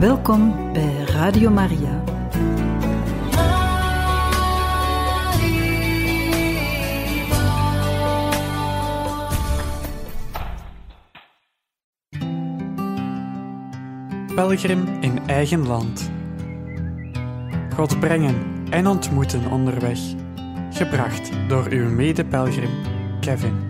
Welkom bij Radio Maria. Pelgrim in eigen land. God brengen en ontmoeten onderweg. Gebracht door uw mede-pelgrim Kevin.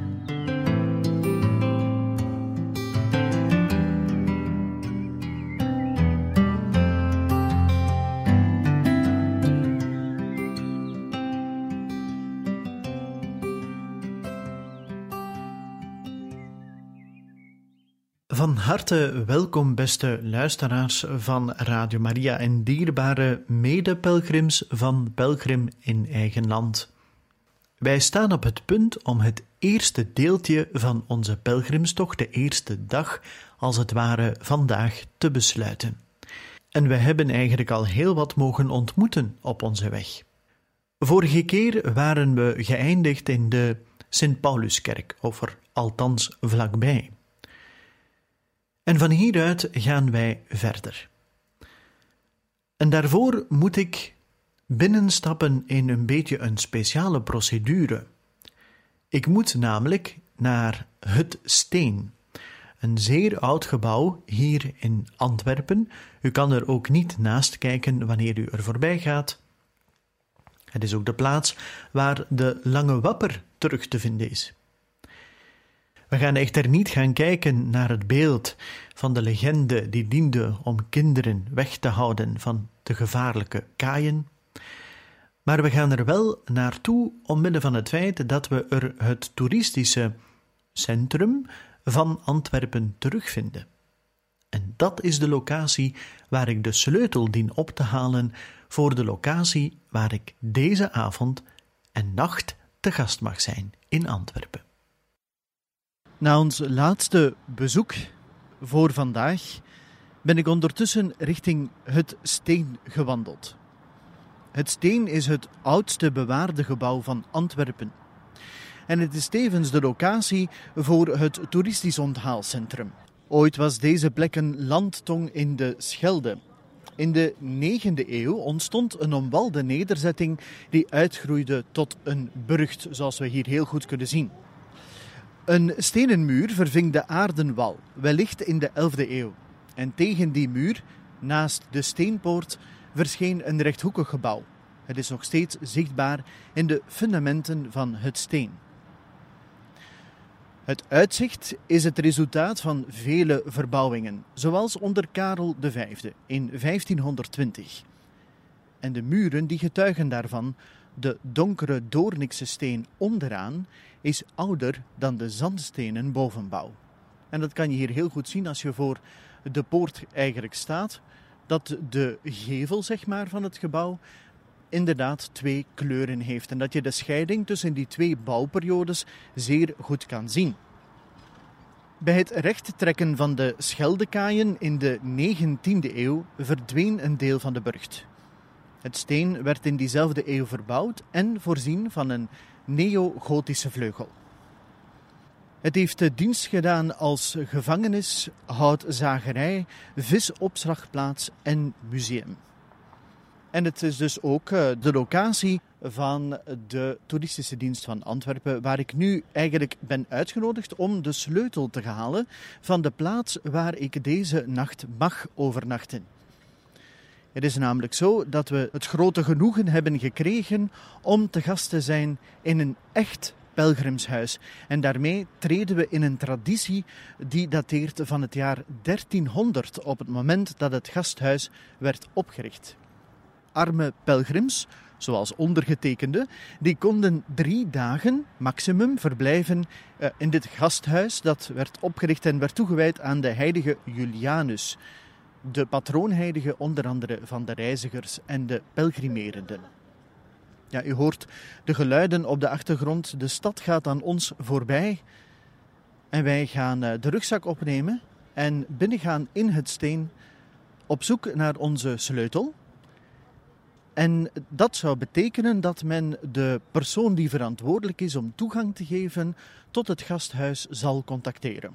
Welkom, beste luisteraars van Radio Maria en dierbare medepelgrims van Pelgrim in eigen land. Wij staan op het punt om het eerste deeltje van onze pelgrimstocht, de eerste dag, als het ware vandaag te besluiten. En we hebben eigenlijk al heel wat mogen ontmoeten op onze weg. Vorige keer waren we geëindigd in de Sint-Pauluskerk, of er althans vlakbij. En van hieruit gaan wij verder. En daarvoor moet ik binnenstappen in een beetje een speciale procedure. Ik moet namelijk naar het Steen, een zeer oud gebouw hier in Antwerpen. U kan er ook niet naast kijken wanneer u er voorbij gaat. Het is ook de plaats waar de lange wapper terug te vinden is. We gaan echter niet gaan kijken naar het beeld van de legende die diende om kinderen weg te houden van de gevaarlijke kaaien. Maar we gaan er wel naartoe omwille van het feit dat we er het toeristische centrum van Antwerpen terugvinden. En dat is de locatie waar ik de sleutel dien op te halen voor de locatie waar ik deze avond en nacht te gast mag zijn in Antwerpen. Na ons laatste bezoek voor vandaag ben ik ondertussen richting het Steen gewandeld. Het Steen is het oudste bewaarde gebouw van Antwerpen. En het is tevens de locatie voor het toeristisch onthaalcentrum. Ooit was deze plek een landtong in de Schelde. In de 9e eeuw ontstond een omwalde nederzetting die uitgroeide tot een burcht, zoals we hier heel goed kunnen zien. Een stenen muur verving de aardenwal, wellicht in de 11e eeuw. En tegen die muur, naast de steenpoort, verscheen een rechthoekig gebouw. Het is nog steeds zichtbaar in de fundamenten van het steen. Het uitzicht is het resultaat van vele verbouwingen, zoals onder Karel V in 1520. En de muren die getuigen daarvan, de donkere doornikse steen onderaan, is ouder dan de zandstenen bovenbouw. En dat kan je hier heel goed zien als je voor de poort eigenlijk staat, dat de gevel zeg maar, van het gebouw inderdaad twee kleuren heeft en dat je de scheiding tussen die twee bouwperiodes zeer goed kan zien. Bij het rechttrekken van de Scheldekaaien in de 19e eeuw verdween een deel van de burcht. Het steen werd in diezelfde eeuw verbouwd en voorzien van een neo-gotische vleugel. Het heeft dienst gedaan als gevangenis, houtzagerij, visopslagplaats en museum. En het is dus ook eh, de locatie van de toeristische dienst van Antwerpen, waar ik nu eigenlijk ben uitgenodigd om de sleutel te halen van de plaats waar ik deze nacht mag overnachten. Het is namelijk zo dat we het grote genoegen hebben gekregen om te gast te zijn in een echt pelgrimshuis. En daarmee treden we in een traditie die dateert van het jaar 1300, op het moment dat het gasthuis werd opgericht. Arme pelgrims, zoals ondergetekende, die konden drie dagen maximum verblijven eh, in dit gasthuis dat werd opgericht en werd toegewijd aan de heilige Julianus de patroonheilige onder andere van de reizigers en de pelgrimerenden. Ja, u hoort de geluiden op de achtergrond. De stad gaat aan ons voorbij. En wij gaan eh, de rugzak opnemen en binnengaan in het steen op zoek naar onze sleutel. En dat zou betekenen dat men de persoon die verantwoordelijk is om toegang te geven tot het gasthuis zal contacteren.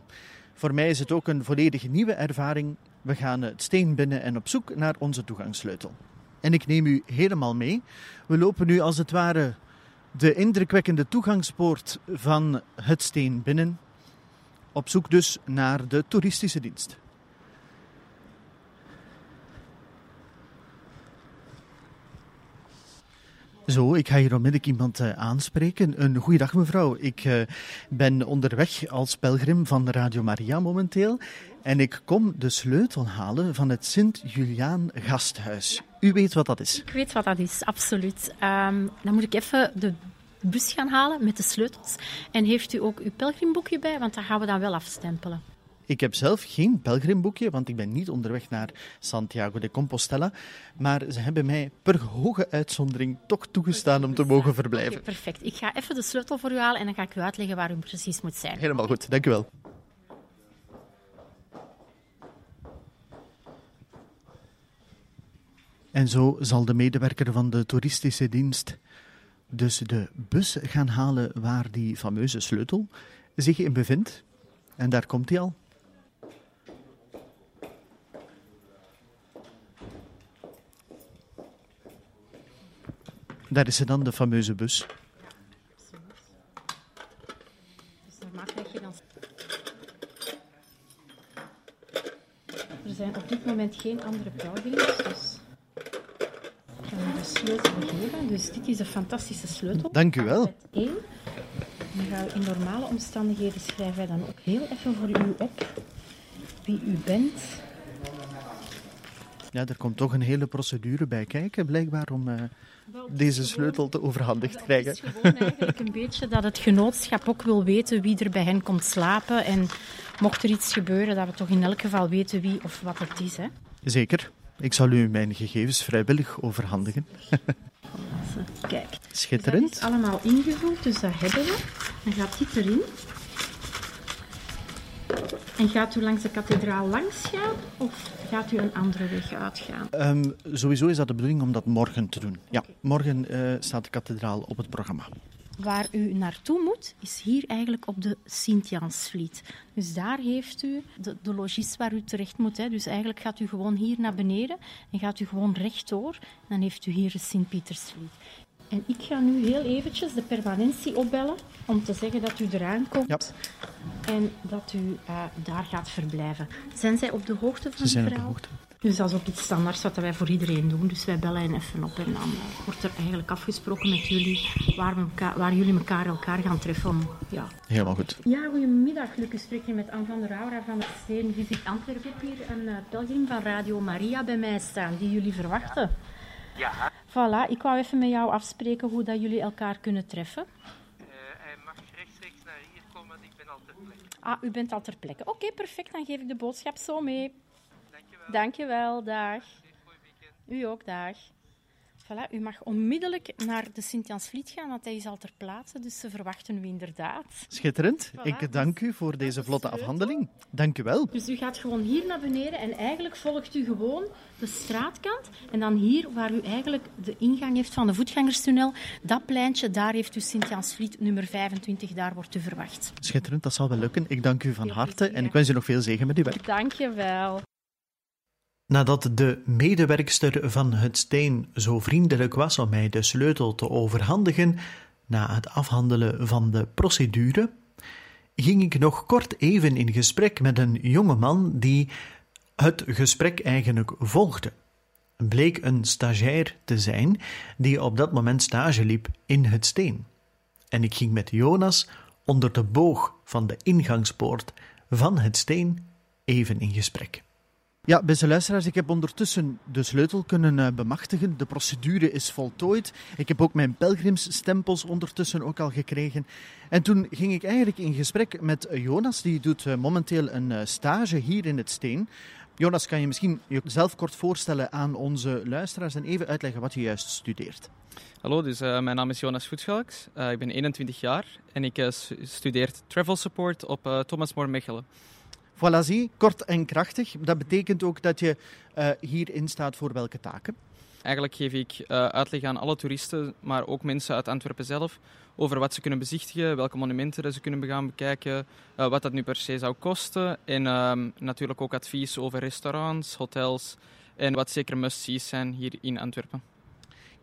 Voor mij is het ook een volledig nieuwe ervaring We gaan het steen binnen en op zoek naar onze toegangssleutel. En ik neem u helemaal mee. We lopen nu als het ware de indrukwekkende toegangspoort van het steen binnen. Op zoek dus naar de toeristische dienst. Zo, ik ga hier onmiddellijk iemand uh, aanspreken. Een goeiedag mevrouw. Ik uh, ben onderweg als pelgrim van Radio Maria momenteel. En ik kom de sleutel halen van het Sint-Juliaan Gasthuis. U weet wat dat is? Ik weet wat dat is, absoluut. Um, dan moet ik even de bus gaan halen met de sleutels. En heeft u ook uw pelgrimboekje bij? Want dat gaan we dan wel afstempelen. Ik heb zelf geen pelgrimboekje, want ik ben niet onderweg naar Santiago de Compostela. Maar ze hebben mij per hoge uitzondering toch toegestaan om te mogen verblijven. Okay, perfect. Ik ga even de sleutel voor u halen en dan ga ik u uitleggen waar u precies moet zijn. Helemaal goed, dank u wel. En zo zal de medewerker van de toeristische dienst dus de bus gaan halen waar die fameuze sleutel zich in bevindt. En daar komt hij al. Daar is ze dan, de fameuze bus. Er zijn op dit moment geen andere pelgrims, dus ik ga de sleutel geven. Dus dit is een fantastische sleutel. Dank u wel. Eén. Dan gaan we in normale omstandigheden schrijven wij dan ook heel even voor u op wie u bent. Ja, er komt toch een hele procedure bij kijken, blijkbaar, om uh, deze sleutel te overhandigd krijgen. Het is gewoon eigenlijk een beetje dat het genootschap ook wil weten wie er bij hen komt slapen. En mocht er iets gebeuren, dat we toch in elk geval weten wie of wat het is. Hè? Zeker. Ik zal u mijn gegevens vrijwillig overhandigen. Kijk. Schitterend. Dat is allemaal ingevuld, dus dat hebben we. Dan gaat dit erin. En gaat u langs de kathedraal langs gaan of gaat u een andere weg uitgaan? Um, sowieso is dat de bedoeling om dat morgen te doen. Ja, morgen uh, staat de kathedraal op het programma. Waar u naartoe moet, is hier eigenlijk op de Sint-Jansvliet. Dus daar heeft u de, de logis waar u terecht moet. Hè. Dus eigenlijk gaat u gewoon hier naar beneden en gaat u gewoon rechtdoor. En dan heeft u hier de Sint-Pietersvliet. En ik ga nu heel eventjes de permanentie opbellen om te zeggen dat u eraan komt ja. en dat u uh, daar gaat verblijven. Zijn zij op de hoogte van Ze zijn het verhaal? op de hoogte. Dus dat is ook iets standaards wat wij voor iedereen doen. Dus wij bellen hen even op en dan uh, wordt er eigenlijk afgesproken met jullie waar, we elkaar, waar jullie elkaar elkaar gaan treffen. Om, ja. Helemaal goed. Ja, goedemiddag. Lucas spreek je met Anne van der Aura van het Steen Visit Antwerpen. Ik heb hier een uh, pelgrim van Radio Maria bij mij staan die jullie verwachten. Ja. Voilà, ik wou even met jou afspreken hoe dat jullie elkaar kunnen treffen. Uh, hij mag rechtstreeks naar hier komen, want ik ben al ter plekke. Ah, u bent al ter plekke. Oké, okay, perfect. Dan geef ik de boodschap zo mee. Dankjewel. Dankjewel, dag. U ook, dag. Voilà, u mag onmiddellijk naar de Sint-Jansvliet gaan, want hij is al ter plaatse, dus ze verwachten u inderdaad. Schitterend. Voilà, ik dank u voor deze vlotte afhandeling. Dank u wel. Dus u gaat gewoon hier naar beneden en eigenlijk volgt u gewoon de straatkant. En dan hier, waar u eigenlijk de ingang heeft van de voetgangerstunnel, dat pleintje, daar heeft u Sint-Jansvliet nummer 25, daar wordt u verwacht. Schitterend, dat zal wel lukken. Ik dank u van harte en ik wens u nog veel zegen met uw werk. Dank je wel. Nadat de medewerkster van het steen zo vriendelijk was om mij de sleutel te overhandigen, na het afhandelen van de procedure, ging ik nog kort even in gesprek met een jonge man die het gesprek eigenlijk volgde. Bleek een stagiair te zijn die op dat moment stage liep in het steen. En ik ging met Jonas onder de boog van de ingangspoort van het steen even in gesprek. Ja, beste luisteraars, ik heb ondertussen de sleutel kunnen uh, bemachtigen. De procedure is voltooid. Ik heb ook mijn pelgrimsstempels ondertussen ook al gekregen. En toen ging ik eigenlijk in gesprek met Jonas, die doet uh, momenteel een uh, stage hier in het Steen. Jonas, kan je misschien jezelf kort voorstellen aan onze luisteraars en even uitleggen wat je juist studeert? Hallo, dus mijn naam is Jonas Voetschalks. ik ben 21 jaar en ik studeer travel support op Thomas More Mechelen. Voilà, zie, kort en krachtig. Dat betekent ook dat je uh, hierin staat voor welke taken? eigenlijk geef ik uh, uitleg aan alle toeristen, maar ook mensen uit Antwerpen zelf, over wat ze kunnen bezichtigen, welke monumenten ze kunnen gaan bekijken, uh, wat dat nu per se zou kosten. En um, natuurlijk ook advies over restaurants, hotels en wat zeker must-sees zijn hier in Antwerpen.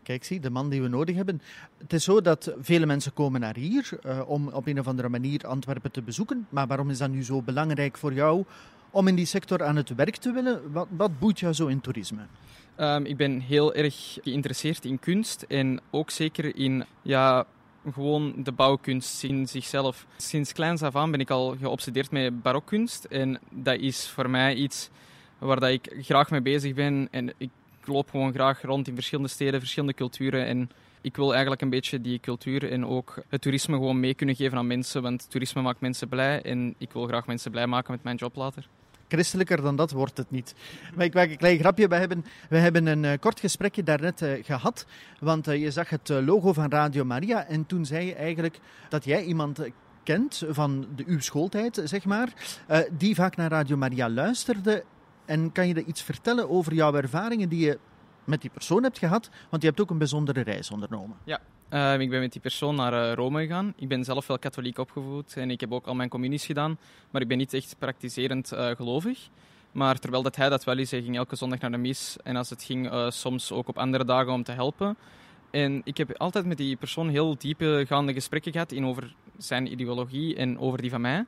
Kijk, zie, de man die we nodig hebben. Het is zo dat vele mensen komen naar hier uh, om op een of andere manier Antwerpen te bezoeken. Maar waarom is dat nu zo belangrijk voor jou om in die sector aan het werk te willen? Wat, wat boeit jou zo in toerisme? Um, ik ben heel erg geïnteresseerd in kunst en ook zeker in ja, gewoon de bouwkunst in zichzelf. Sinds kleins af aan ben ik al geobsedeerd met barokkunst en dat is voor mij iets waar dat ik graag mee bezig ben en ik loop gewoon graag rond in verschillende steden, verschillende culturen en ik wil eigenlijk een beetje die cultuur en ook het toerisme gewoon mee kunnen geven aan mensen, want toerisme maakt mensen blij en ik wil graag mensen blij maken met mijn job later christelijker dan dat wordt het niet. Maar ik maak een klein grapje. We hebben, we hebben een uh, kort gesprekje daarnet uh, gehad. Want uh, je zag het logo van Radio Maria. En toen zei je eigenlijk dat jij iemand kent van de, uw schooltijd, zeg maar. die vaak naar Radio Maria luisterde. En kan je iets vertellen over jouw ervaringen die je met die persoon hebt gehad? Want je hebt ook een bijzondere reis ondernomen. Ja, uh, ik ben met die persoon naar uh, Rome gegaan. Ik ben zelf wel katholiek opgevoed en ik heb ook al mijn communies gedaan. Maar ik ben niet echt praktiserend uh, gelovig. Maar terwijl dat hij dat wel is, hij ging elke zondag naar de mis. En als het ging, soms ook op andere dagen om te helpen. En ik heb altijd met die persoon heel diepe gaande gesprekken gehad in over zijn ideologie en over die van mij.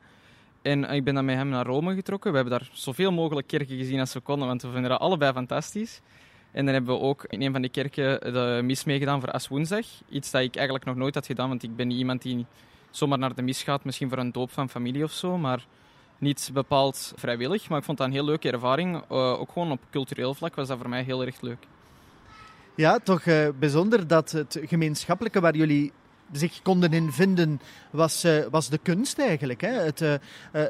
En ik ben dan met hem naar Rome getrokken. We hebben daar zoveel mogelijk kerken gezien als we konden, want we vinden dat allebei fantastisch. En dan hebben we ook in een van die kerken de mis meegedaan voor Aswoensdag. Iets dat ik eigenlijk nog nooit had gedaan, want ik ben iemand die zomaar naar de mis gaat. Misschien voor een doop van familie of zo, maar niet bepaald vrijwillig. Maar ik vond dat een heel leuke ervaring. Uh, ook gewoon op cultureel vlak was dat voor mij heel erg leuk. Ja, toch uh, bijzonder dat het gemeenschappelijke waar jullie zich konden in vinden, was, uh, was de kunst eigenlijk. Hè? Het,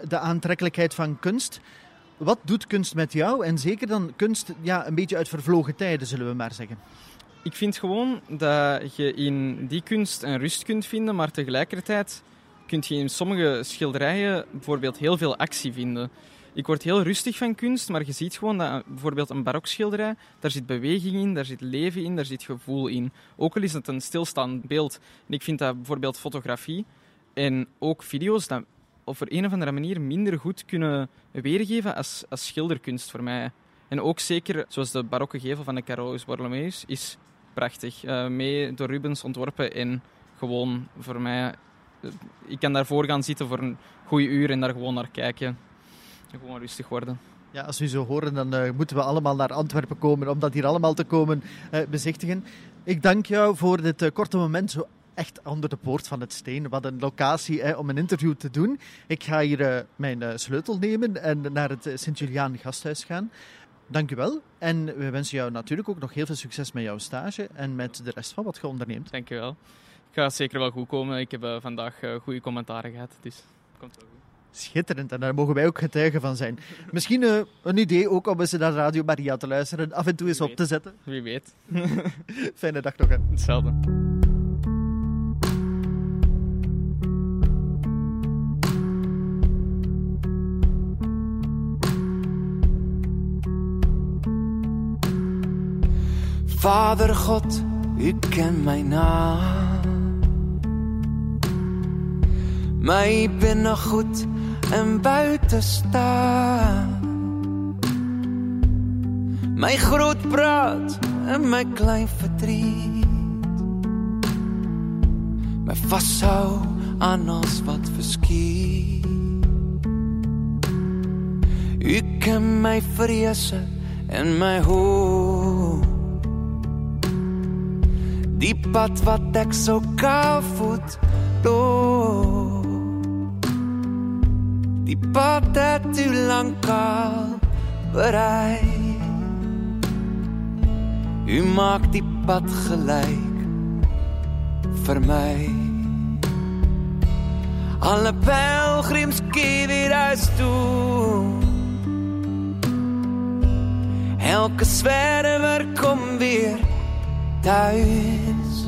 de aantrekkelijkheid van kunst. Wat doet kunst met jou? En zeker dan kunst ja, een beetje uit vervlogen tijden, zullen we maar zeggen. Ik vind gewoon dat je in die kunst een rust kunt vinden, maar tegelijkertijd kun je in sommige schilderijen bijvoorbeeld heel veel actie vinden. Ik word heel rustig van kunst, maar je ziet gewoon dat bijvoorbeeld een barokschilderij, daar zit beweging in, daar zit leven in, daar zit gevoel in. Ook al is het een stilstaand beeld. En ik vind dat bijvoorbeeld fotografie en ook video's, dat op een of andere manier minder goed kunnen weergeven als, als schilderkunst voor mij. En ook zeker, zoals de barokke gevel van de Carolus Borromeus, is prachtig. Uh, mee door Rubens ontworpen en gewoon voor mij... Uh, ik kan daarvoor gaan zitten voor een goede uur en daar gewoon naar kijken. Gewoon rustig worden. Ja, als u zo horen, dan uh, moeten we allemaal naar Antwerpen komen om dat hier allemaal te komen bezichtigen. Ik dank jou voor dit korte moment, zo echt onder de poort van het Steen. Wat een locatie hè, om een interview te doen. Ik ga hier mijn sleutel nemen en naar het eh, Sint-Juliaan gasthuis gaan. Dank u wel. En we wensen jou natuurlijk ook nog heel veel succes met jouw stage en met de rest van wat je onderneemt. Dank je wel. Ik ga zeker wel goed komen. Ik heb vandaag goede commentaren gehad, dus komt wel goed. Schitterend, en daar mogen wij ook getuigen van zijn. Misschien uh, een idee ook om eens naar Radio Maria te luisteren, af en toe eens op te zetten. Wie weet. Fijne dag nog. Hè. Hetzelfde. Vader God, u kent mijn naam. My binne goed en buite staan. My groot praat en my klein verdriet. My vashou aan ons wat verskiet. U ken my vrese en my hoop. Die pad wat ek sou kaal voet loop. Die pad het te lang al berei U maak die pad gelyk vir my Alle pelgrims keer weer huis toe Elke zwerver kom weer thuis.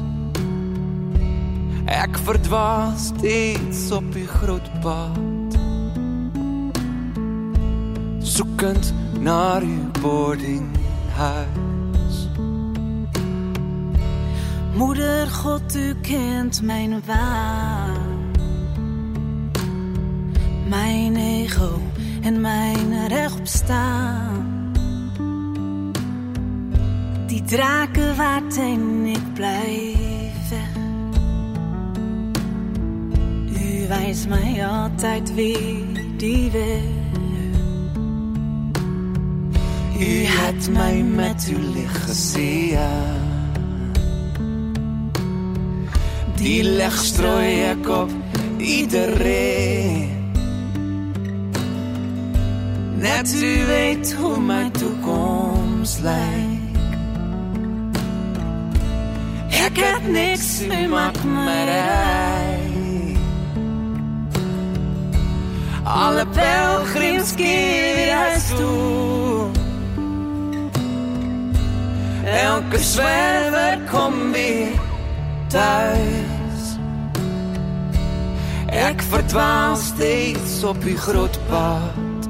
Ek verdwaal steeds op die groot pad. Soekend naar uw boardinghuis. Moeder God, u kent mijn waan. Mijn ego en mijn recht staan. Die draken waarteen ik blijf. U wijst mij altijd weer die weg. U had mij met uw licht gezien. Die leg strooi ik op iedereen. Net u weet hoe mijn toekomst lijkt. Ik heb niks, u maakt me. Alle pelgrims keer toe. Elke zwerver komt weer thuis. Ik verdwaal steeds op uw groot pad.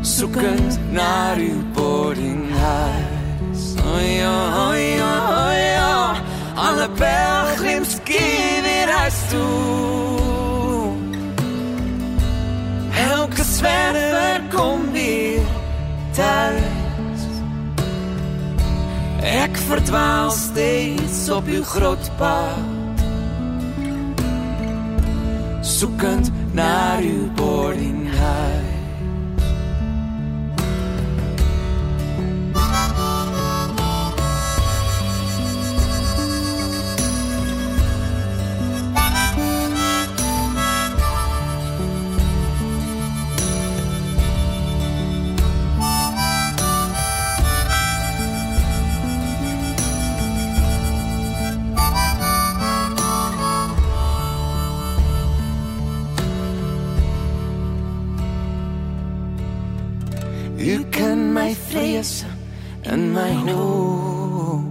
Zoekend naar uw boardinghuis. Oh ja, oh ja, oh ja. Alle pelgrims keer weer huis toe. Elke zwerver komt weer thuis. Verdwaal steeds op uw groot pad. Zoekend naar uw boardinghuis. U vrezen en mijn hoop.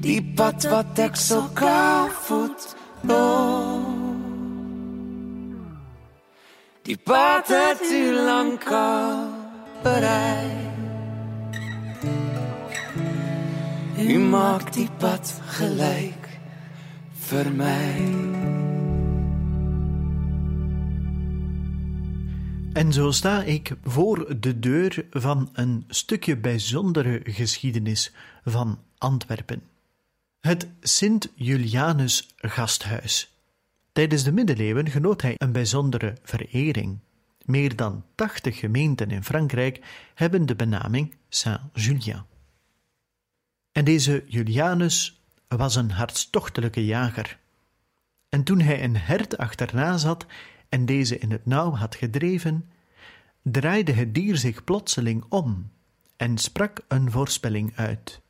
Die pad wat ik zo voet loop. Die pad dat u lang al bereid. U maakt die pad gelijk voor mij. En zo sta ik voor de deur van een stukje bijzondere geschiedenis van Antwerpen. Het Sint-Julianus Gasthuis. Tijdens de middeleeuwen genoot hij een bijzondere verering. Meer dan 80 gemeenten in Frankrijk hebben de benaming Saint-Julien. En deze Julianus was een hartstochtelijke jager. En toen hij een hert achterna zat en deze in het nauw had gedreven, draaide het dier zich plotseling om en sprak een voorspelling uit.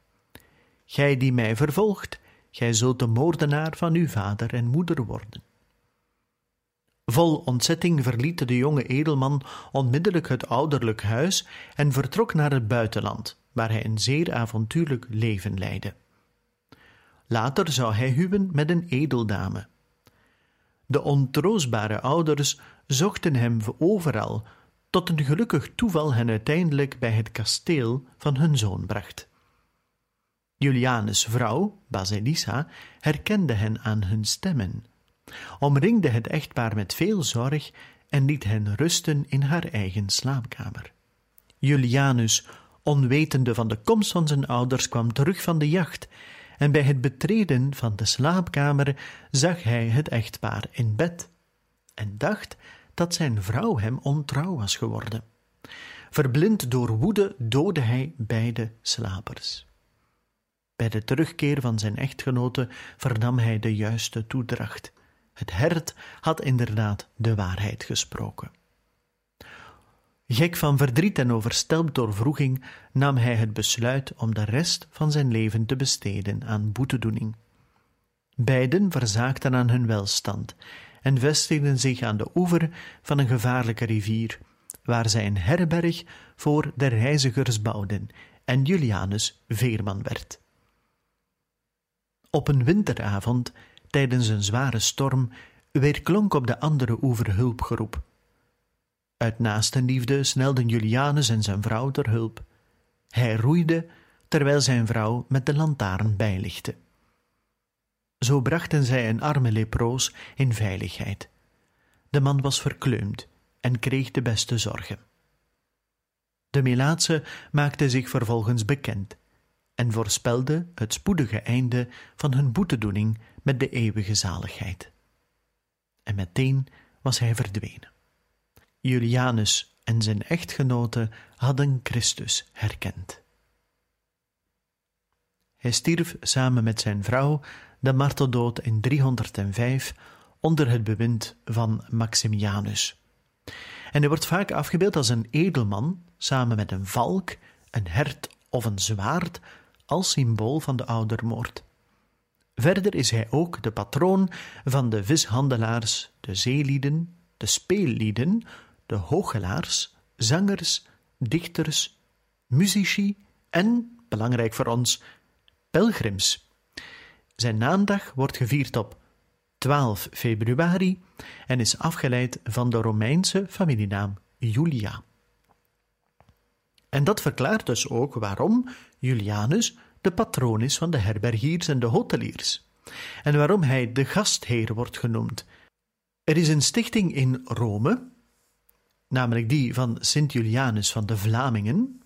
Gij die mij vervolgt, gij zult de moordenaar van uw vader en moeder worden. Vol ontzetting verliet de jonge edelman onmiddellijk het ouderlijk huis en vertrok naar het buitenland, waar hij een zeer avontuurlijk leven leidde. Later zou hij huwen met een edeldame. De ontroostbare ouders zochten hem overal, tot een gelukkig toeval hen uiteindelijk bij het kasteel van hun zoon bracht. Julianus' vrouw, Basilissa, herkende hen aan hun stemmen, omringde het echtpaar met veel zorg en liet hen rusten in haar eigen slaapkamer. Julianus, onwetende van de komst van zijn ouders, kwam terug van de jacht en bij het betreden van de slaapkamer zag hij het echtpaar in bed en dacht dat zijn vrouw hem ontrouw was geworden. Verblind door woede doodde hij beide slapers. Bij de terugkeer van zijn echtgenote vernam hij de juiste toedracht. Het hert had inderdaad de waarheid gesproken. Gek van verdriet en overstelpt door wroeging nam hij het besluit om de rest van zijn leven te besteden aan boetedoening. Beiden verzaakten aan hun welstand en vestigden zich aan de oever van een gevaarlijke rivier, waar zij een herberg voor de reizigers bouwden en Julianus veerman werd. Op een winteravond, tijdens een zware storm, weerklonk op de andere oever hulpgeroep. Uit naastenliefde snelden Julianus en zijn vrouw ter hulp. Hij roeide terwijl zijn vrouw met de lantaarn bijlichtte. Zo brachten zij een arme leproos in veiligheid. De man was verkleumd en kreeg de beste zorgen. De Melaatse maakte zich vervolgens bekend en voorspelde het spoedige einde van hun boetedoening met de eeuwige zaligheid. En meteen was hij verdwenen. Julianus en zijn echtgenote hadden Christus herkend. Hij stierf samen met zijn vrouw de marteldood in 305 onder het bewind van Maximianus. En hij wordt vaak afgebeeld als een edelman samen met een valk, een hert of een zwaard als symbool van de oudermoord. Verder is hij ook de patroon van de vishandelaars, de zeelieden, de speellieden, de hooggelaars, zangers, dichters, muzici en, belangrijk voor ons, pelgrims. Zijn naamdag wordt gevierd op 12 februari en is afgeleid van de Romeinse familienaam Julia. En dat verklaart dus ook waarom Julianus de patroon is van de herbergiers en de hoteliers, en waarom hij de gastheer wordt genoemd. Er is een stichting in Rome, namelijk die van Sint Julianus van de Vlamingen,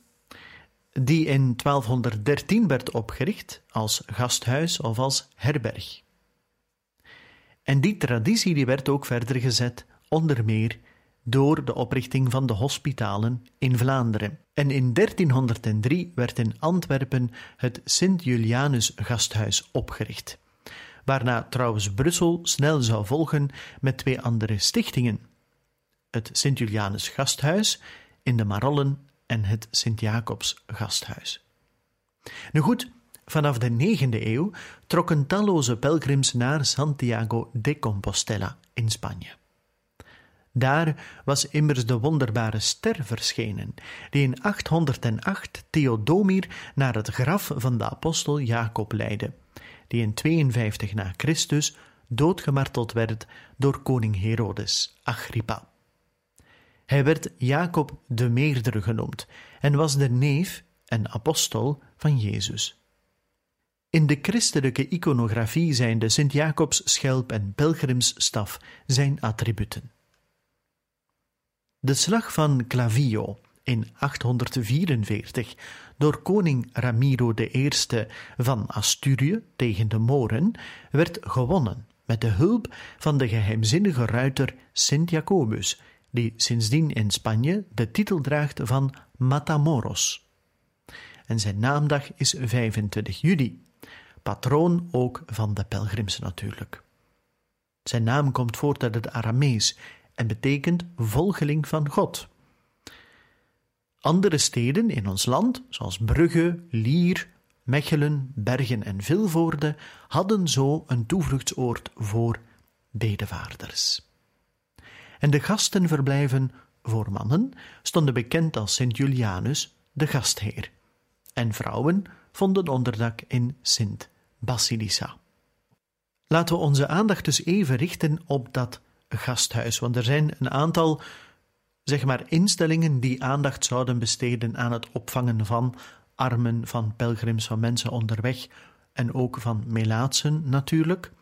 die in 1213 werd opgericht als gasthuis of als herberg. En die traditie die werd ook verder gezet, onder meer door de oprichting van de hospitalen in Vlaanderen. En in 1303 werd in Antwerpen het Sint-Julianus Gasthuis opgericht, waarna trouwens Brussel snel zou volgen met twee andere stichtingen: het Sint-Julianus Gasthuis in de Marollen en het Sint-Jacobs Gasthuis. Nu goed, vanaf de 9e eeuw trokken talloze pelgrims naar Santiago de Compostela in Spanje. Daar was immers de wonderbare ster verschenen, die in 808 Theodomir naar het graf van de apostel Jacob leidde, die in 52 na Christus doodgemarteld werd door koning Herodes Agrippa. Hij werd Jacob de Meerdere genoemd en was de neef en apostel van Jezus. In de christelijke iconografie zijn de Sint-Jacobs schelp en pelgrimsstaf zijn attributen. De slag van Clavijo in 844 door koning Ramiro I van Asturië tegen de Moren werd gewonnen met de hulp van de geheimzinnige ruiter Sint Jacobus, die sindsdien in Spanje de titel draagt van Matamoros. En zijn naamdag is 25 juli, patroon ook van de pelgrims natuurlijk. Zijn naam komt voort uit het Aramees en betekent volgeling van God. Andere steden in ons land, zoals Brugge, Lier, Mechelen, Bergen en Vilvoorde, hadden zo een toevluchtsoord voor bedevaarders. En de gastenverblijven voor mannen stonden bekend als Sint Julianus, de gastheer, en vrouwen vonden onderdak in Sint Basilissa. Laten we onze aandacht dus even richten op dat gasthuis. Want er zijn een aantal zeg maar, instellingen die aandacht zouden besteden aan het opvangen van armen, van pelgrims, van mensen onderweg en ook van melaatsen natuurlijk.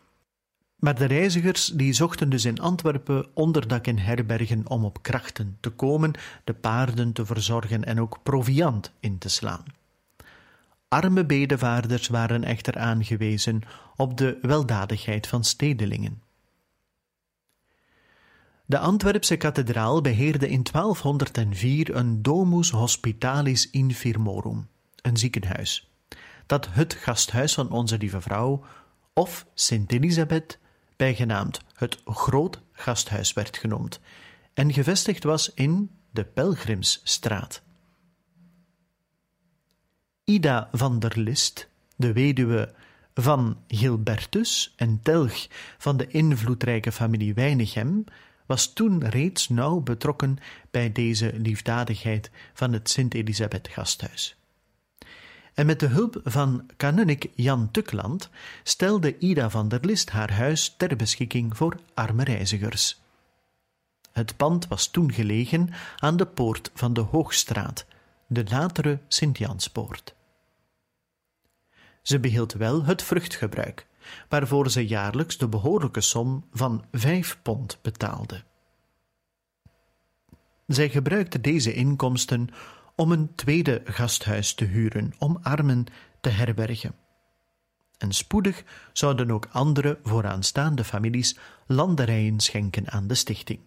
Maar de reizigers die zochten dus in Antwerpen onderdak in herbergen om op krachten te komen, de paarden te verzorgen en ook proviand in te slaan. Arme bedevaarders waren echter aangewezen op de weldadigheid van stedelingen. De Antwerpse kathedraal beheerde in 1204 een domus hospitalis infirmorum, een ziekenhuis, dat het gasthuis van Onze Lieve Vrouw of Sint Elisabeth, bijgenaamd het Groot Gasthuis werd genoemd, en gevestigd was in de Pelgrimsstraat. Ida van der List, de weduwe van Gilbertus en telg van de invloedrijke familie Weinigem, was toen reeds nauw betrokken bij deze liefdadigheid van het Sint-Elisabeth Gasthuis. En met de hulp van kanunnik Jan Tukland stelde Ida van der List haar huis ter beschikking voor arme reizigers. Het pand was toen gelegen aan de poort van de Hoogstraat, de latere Sint-Janspoort. Ze behield wel het vruchtgebruik, waarvoor ze jaarlijks de behoorlijke som van vijf pond betaalde. Zij gebruikte deze inkomsten om een tweede gasthuis te huren om armen te herbergen. En spoedig zouden ook andere vooraanstaande families landerijen schenken aan de stichting.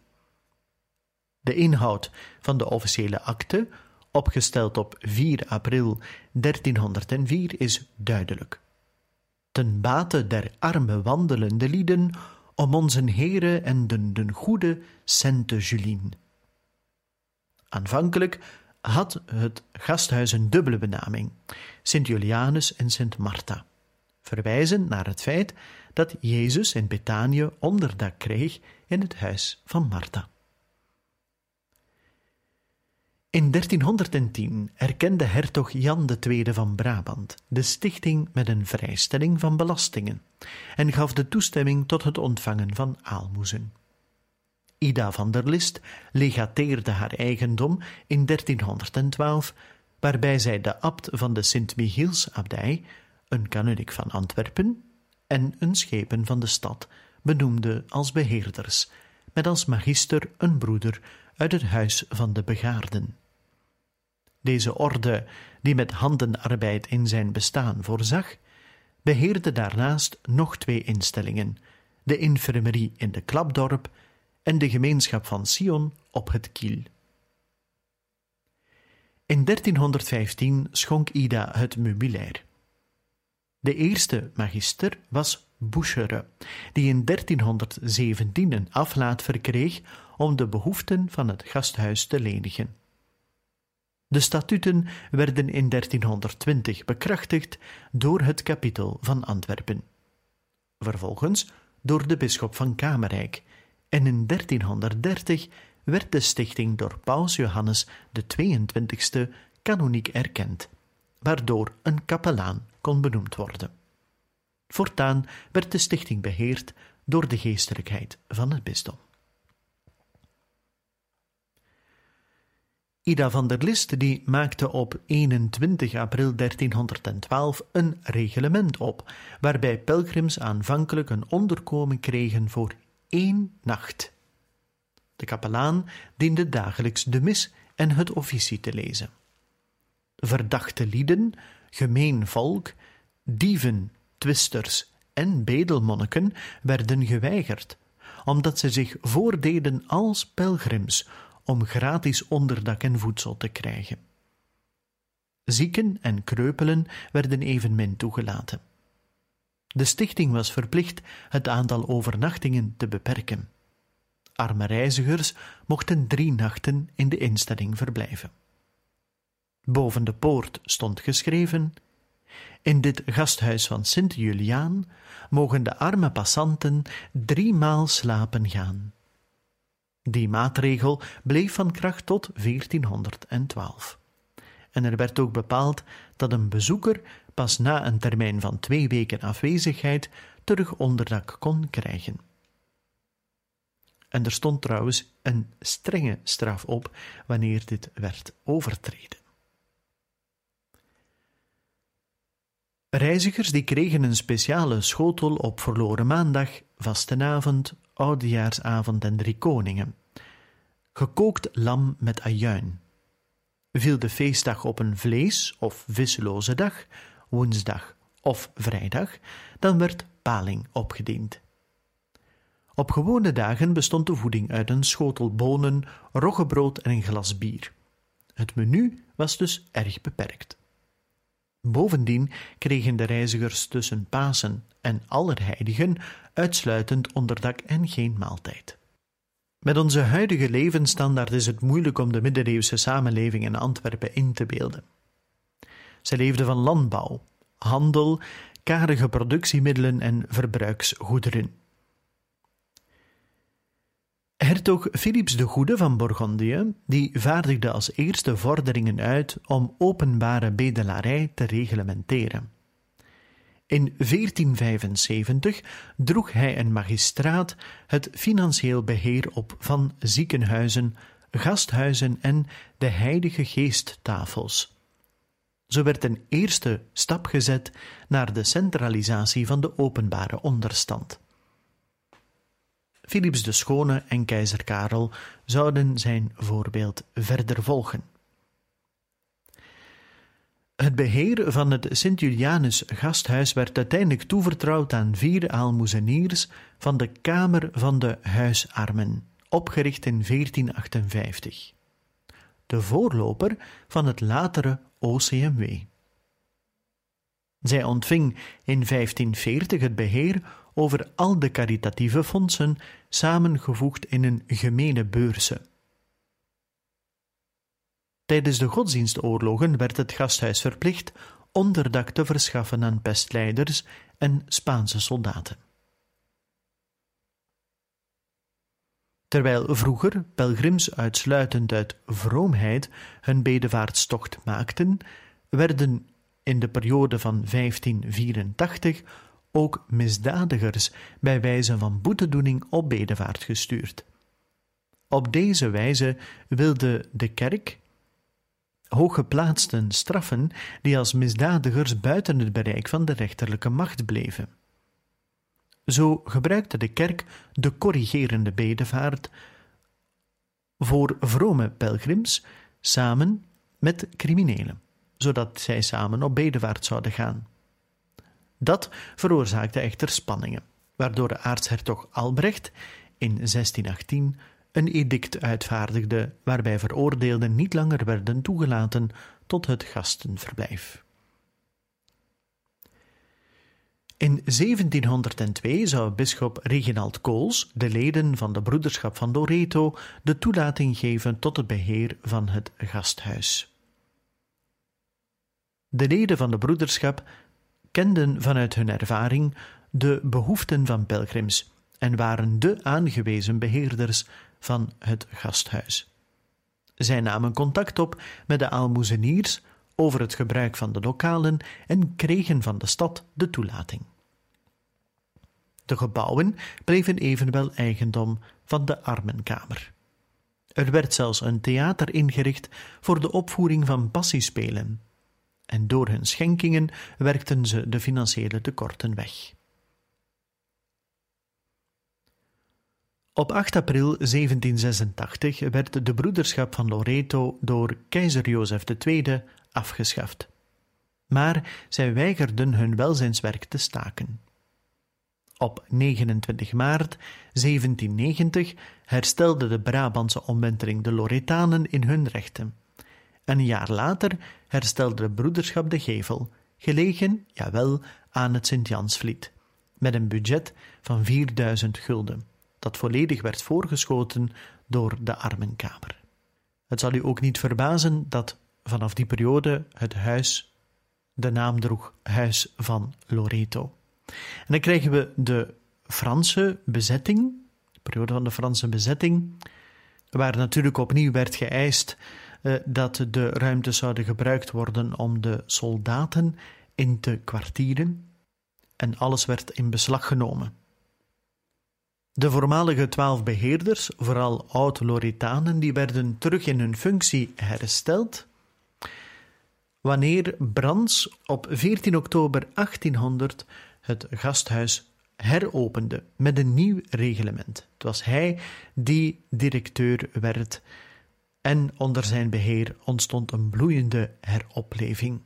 De inhoud van de officiële akte, opgesteld op 4 april 1304, is duidelijk. Ten bate der arme wandelende lieden, om onze Heere en den, den goede Sainte Julien. Aanvankelijk had het gasthuis een dubbele benaming: Sint Julianus en Sint Martha, verwijzend naar het feit dat Jezus in Betanië onderdak kreeg in het huis van Martha. In 1310 erkende hertog Jan II van Brabant de stichting met een vrijstelling van belastingen en gaf de toestemming tot het ontvangen van aalmoezen. Ida van der List legateerde haar eigendom in 1312, waarbij zij de abt van de Sint-Michielsabdij, een kanonik van Antwerpen en een schepen van de stad benoemde als beheerders, met als magister een broeder uit het huis van de begaarden. Deze orde, die met handenarbeid in zijn bestaan voorzag, beheerde daarnaast nog twee instellingen: de infirmerie in de Klapdorp en de gemeenschap van Sion op het Kiel. In 1315 schonk Ida het meubilair. De eerste magister was Bouchere, die in 1317 een aflaat verkreeg om de behoeften van het gasthuis te lenigen. De statuten werden in 1320 bekrachtigd door het kapitel van Antwerpen. Vervolgens door de bisschop van Kamerijk en in 1330 werd de stichting door Paus Johannes de 22e kanoniek erkend, waardoor een kapelaan kon benoemd worden. Voortaan werd de stichting beheerd door de geestelijkheid van het bisdom. Ida van der List die maakte op 21 april 1312 een reglement op, waarbij pelgrims aanvankelijk een onderkomen kregen voor één nacht. De kapelaan diende dagelijks de mis en het officie te lezen. Verdachte lieden, gemeen volk, dieven, twisters en bedelmonniken werden geweigerd, omdat ze zich voordeden als pelgrims om gratis onderdak en voedsel te krijgen. Zieken en kreupelen werden evenmin toegelaten. De stichting was verplicht het aantal overnachtingen te beperken. Arme reizigers mochten drie nachten in de instelling verblijven. Boven de poort stond geschreven: In dit gasthuis van Sint Juliaan mogen de arme passanten driemaal slapen gaan. Die maatregel bleef van kracht tot 1412. En er werd ook bepaald dat een bezoeker pas na een termijn van twee weken afwezigheid terug onderdak kon krijgen. En er stond trouwens een strenge straf op wanneer dit werd overtreden. Reizigers die kregen een speciale schotel op verloren maandag, vastenavond, oudejaarsavond en drie koningen. Gekookt lam met ajuin. Viel de feestdag op een vlees- of visloze dag, woensdag of vrijdag, dan werd paling opgediend. Op gewone dagen bestond de voeding uit een schotel bonen, roggebrood en een glas bier. Het menu was dus erg beperkt. Bovendien kregen de reizigers tussen Pasen en Allerheiligen uitsluitend onderdak en geen maaltijd. Met onze huidige levensstandaard is het moeilijk om de middeleeuwse samenleving in Antwerpen in te beelden. Zij leefden van landbouw, handel, karige productiemiddelen en verbruiksgoederen. Hertog Philips de Goede van Bourgondië, die vaardigde als eerste vorderingen uit om openbare bedelarij te reglementeren. In 1475 droeg hij een magistraat het financieel beheer op van ziekenhuizen, gasthuizen en de Heilige Geesttafels. Zo werd een eerste stap gezet naar de centralisatie van de openbare onderstand. Philips de Schone en keizer Karel zouden zijn voorbeeld verder volgen. Het beheer van het Sint-Julianus gasthuis werd uiteindelijk toevertrouwd aan vier aalmoezeniers van de Kamer van de Huisarmen, opgericht in 1458. De voorloper van het latere OCMW. Zij ontving in 1540 het beheer over al de caritatieve fondsen samengevoegd in een gemene beurse. Tijdens de godsdienstoorlogen werd het gasthuis verplicht onderdak te verschaffen aan pestleiders en Spaanse soldaten. Terwijl vroeger pelgrims uitsluitend uit vroomheid hun bedevaartstocht maakten, werden in de periode van 1584 ook misdadigers bij wijze van boetedoening op bedevaart gestuurd. Op deze wijze wilde de kerk hooggeplaatsten straffen die als misdadigers buiten het bereik van de rechterlijke macht bleven. Zo gebruikte de kerk de corrigerende bedevaart voor vrome pelgrims samen met criminelen, zodat zij samen op bedevaart zouden gaan. Dat veroorzaakte echter spanningen, waardoor de aartshertog Albrecht in 1618 een edict uitvaardigde waarbij veroordeelden niet langer werden toegelaten tot het gastenverblijf. In 1702 zou bisschop Reginald Kools de leden van de broederschap van Loreto de toelating geven tot het beheer van het gasthuis. De leden van de broederschap kenden vanuit hun ervaring de behoeften van pelgrims en waren de aangewezen beheerders van het gasthuis. Zij namen contact op met de aalmoezeniers over het gebruik van de lokalen en kregen van de stad de toelating. De gebouwen bleven evenwel eigendom van de Armenkamer. Er werd zelfs een theater ingericht voor de opvoering van passiespelen, en door hun schenkingen werkten ze de financiële tekorten weg. Op 8 april 1786 werd de broederschap van Loreto door keizer Jozef II afgeschaft. Maar zij weigerden hun welzijnswerk te staken. Op 29 maart 1790 herstelde de Brabantse omwenteling de Loretanen in hun rechten. Een jaar later herstelde de broederschap de gevel, gelegen, jawel, aan het Sint-Jansvliet, met een budget van 4000 gulden, dat volledig werd voorgeschoten door de Armenkamer. Het zal u ook niet verbazen dat vanaf die periode het huis de naam droeg Huis van Loreto. En dan krijgen we de Franse bezetting, de periode van de Franse bezetting, waar natuurlijk opnieuw werd geëist eh, dat de ruimtes zouden gebruikt worden om de soldaten in te kwartieren. En alles werd in beslag genomen. De voormalige twaalf beheerders, vooral oud-Loretanen, die werden terug in hun functie hersteld. Wanneer Brands op 14 oktober 1800 het gasthuis heropende met een nieuw reglement. Het was hij die directeur werd en onder zijn beheer ontstond een bloeiende heropleving.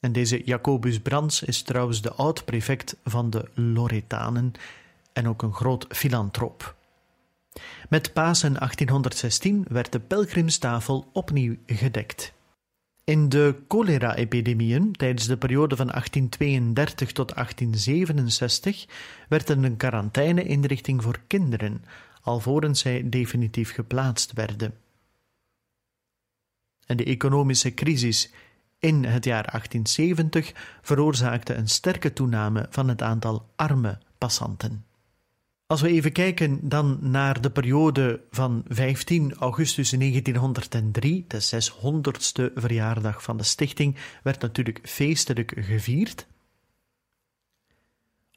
En deze Jacobus Brands is trouwens de oud-prefect van de Loretanen en ook een groot filantroop. Met Pasen 1816 werd de pelgrimstafel opnieuw gedekt. In de cholera-epidemieën tijdens de periode van 1832 tot 1867 werd er een quarantaine-inrichting voor kinderen, alvorens zij definitief geplaatst werden. En de economische crisis in het jaar 1870 veroorzaakte een sterke toename van het aantal arme passanten. Als we even kijken dan naar de periode van 15 augustus 1903, de 600ste verjaardag van de stichting, werd natuurlijk feestelijk gevierd.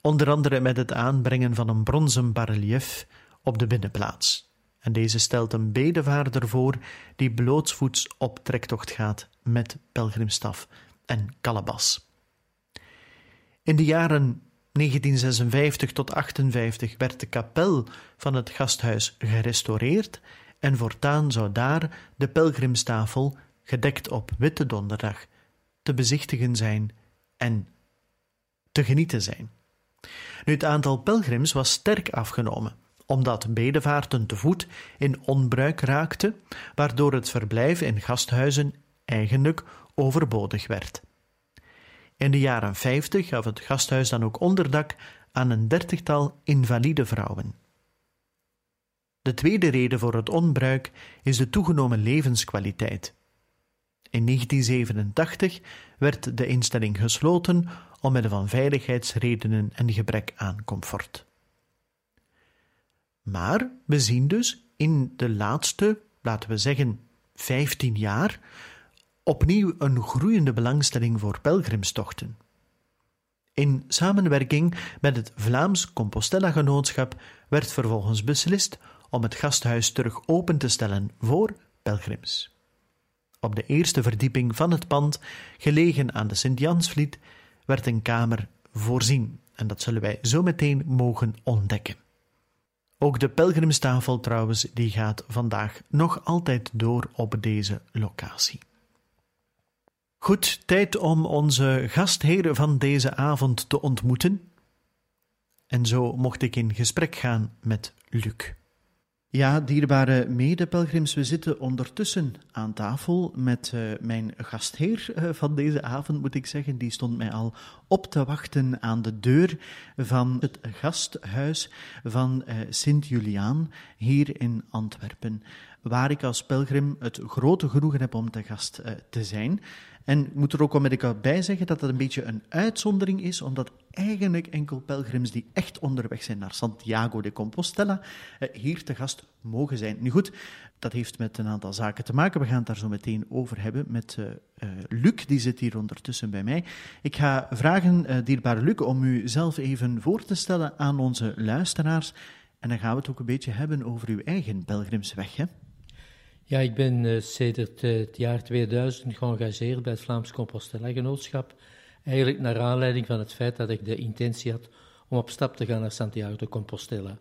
Onder andere met het aanbrengen van een bronzen barrelief op de binnenplaats. En deze stelt een bedevaarder voor die blootsvoets op trektocht gaat met pelgrimstaf en Calabas. In de jaren 1956 tot 58 werd de kapel van het gasthuis gerestaureerd en voortaan zou daar de pelgrimstafel, gedekt op Witte Donderdag, te bezichtigen zijn en te genieten zijn. Nu, het aantal pelgrims was sterk afgenomen, omdat bedevaarten te voet in onbruik raakte, waardoor het verblijf in gasthuizen eigenlijk overbodig werd. In de jaren 50 gaf het gasthuis dan ook onderdak aan een dertigtal invalide vrouwen. De tweede reden voor het onbruik is de toegenomen levenskwaliteit. In 1987 werd de instelling gesloten omwille van veiligheidsredenen en gebrek aan comfort. Maar we zien dus in de laatste, laten we zeggen, 15 jaar opnieuw een groeiende belangstelling voor pelgrimstochten. In samenwerking met het Vlaams Compostela-genootschap werd vervolgens beslist om het gasthuis terug open te stellen voor pelgrims. Op de eerste verdieping van het pand, gelegen aan de Sint-Jansvliet, werd een kamer voorzien en dat zullen wij zo meteen mogen ontdekken. Ook de pelgrimstafel trouwens, die gaat vandaag nog altijd door op deze locatie. Goed, tijd om onze gastheer van deze avond te ontmoeten. En zo mocht ik in gesprek gaan met Luc. Ja, dierbare medepelgrims, we zitten ondertussen aan tafel met uh, mijn gastheer uh, van deze avond, moet ik zeggen. Die stond mij al op te wachten aan de deur van het gasthuis van uh, Sint-Juliaan hier in Antwerpen, waar ik als pelgrim het grote genoegen heb om te gast te zijn. En ik moet er ook onmiddellijk bij zeggen dat dat een beetje een uitzondering is, omdat eigenlijk enkel pelgrims die echt onderweg zijn naar Santiago de Compostela eh, hier te gast mogen zijn. Nu goed, dat heeft met een aantal zaken te maken. We gaan het daar zo meteen over hebben met uh, uh, Luc, die zit hier ondertussen bij mij. Ik ga vragen, uh, dierbare Luc, om u zelf even voor te stellen aan onze luisteraars. En dan gaan we het ook een beetje hebben over uw eigen pelgrimsweg. Hè? Ja, ik ben uh, sedert uh, het jaar 2000 geëngageerd bij het Vlaams Compostela-genootschap. Eigenlijk naar aanleiding van het feit dat ik de intentie had om op stap te gaan naar Santiago de Compostela.